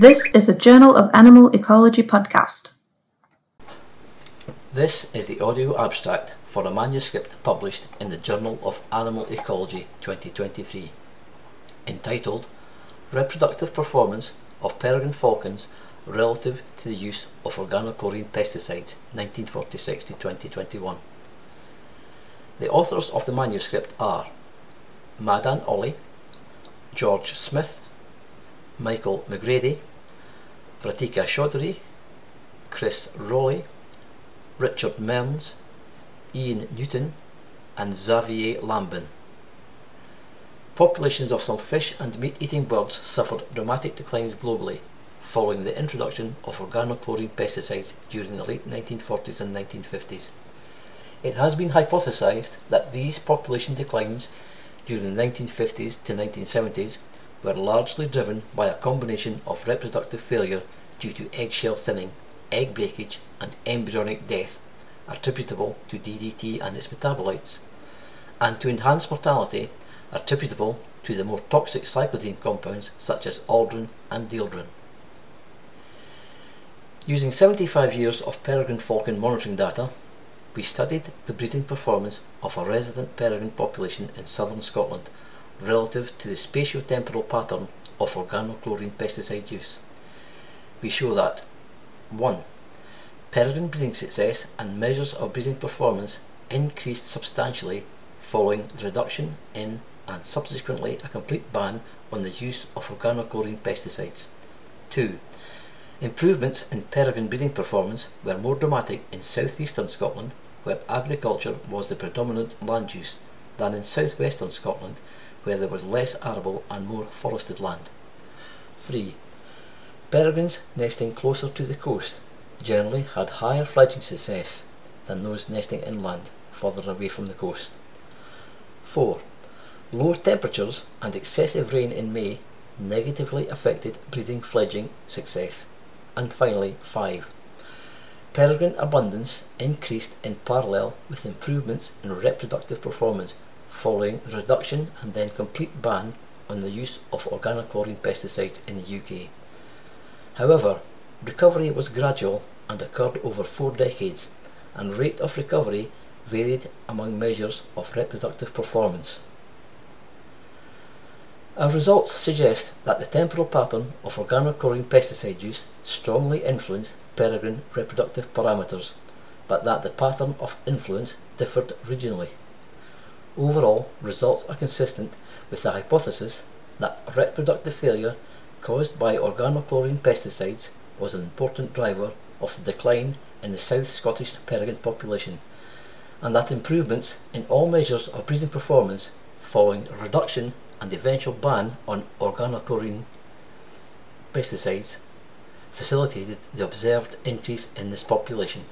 This is a Journal of Animal Ecology podcast. This is the audio abstract for a manuscript published in the Journal of Animal Ecology 2023, entitled Reproductive Performance of Peregrine Falcons Relative to the Use of Organochlorine Pesticides 1946 to 2021. The authors of the manuscript are Madan Oli, George Smith, Michael McGrady, Vratika Chaudhary, Chris Rollie, Richard Mearns, Ian Newton, and Xavier Lambin. Populations of some fish and meat-eating birds suffered dramatic declines globally following the introduction of organochlorine pesticides during the late 1940s and 1950s. It has been hypothesized that these population declines during the 1950s to 1970s were largely driven by a combination of reproductive failure due to eggshell thinning, egg breakage, and embryonic death attributable to DDT and its metabolites, and to enhanced mortality attributable to the more toxic cyclodiene compounds such as aldrin and dieldrin. Using 75 years of peregrine falcon monitoring data, we studied the breeding performance of a resident peregrine population in southern Scotland relative to the spatio-temporal pattern of organochlorine pesticide use. We show that 1. Peregrine breeding success and measures of breeding performance increased substantially following the reduction in and subsequently a complete ban on the use of organochlorine pesticides. 2. Improvements in peregrine breeding performance were more dramatic in southeastern Scotland, where agriculture was the predominant land use, than in southwestern Scotland, where there was less arable and more forested land. 3. Peregrines nesting closer to the coast generally had higher fledging success than those nesting inland, further away from the coast. 4. Lower temperatures and excessive rain in May negatively affected breeding fledging success. And finally, 5. Peregrine abundance increased in parallel with improvements in reproductive performance following the reduction and then complete ban on the use of organochlorine pesticides in the UK. However, recovery was gradual and occurred over four decades, and rate of recovery varied among measures of reproductive performance. Our results suggest that the temporal pattern of organochlorine pesticide use strongly influenced peregrine reproductive parameters, but that the pattern of influence differed regionally. Overall, results are consistent with the hypothesis that reproductive failure caused by organochlorine pesticides was an important driver of the decline in the South Scottish peregrine population, and that improvements in all measures of breeding performance following reduction and eventual ban on organochlorine pesticides facilitated the observed increase in this population.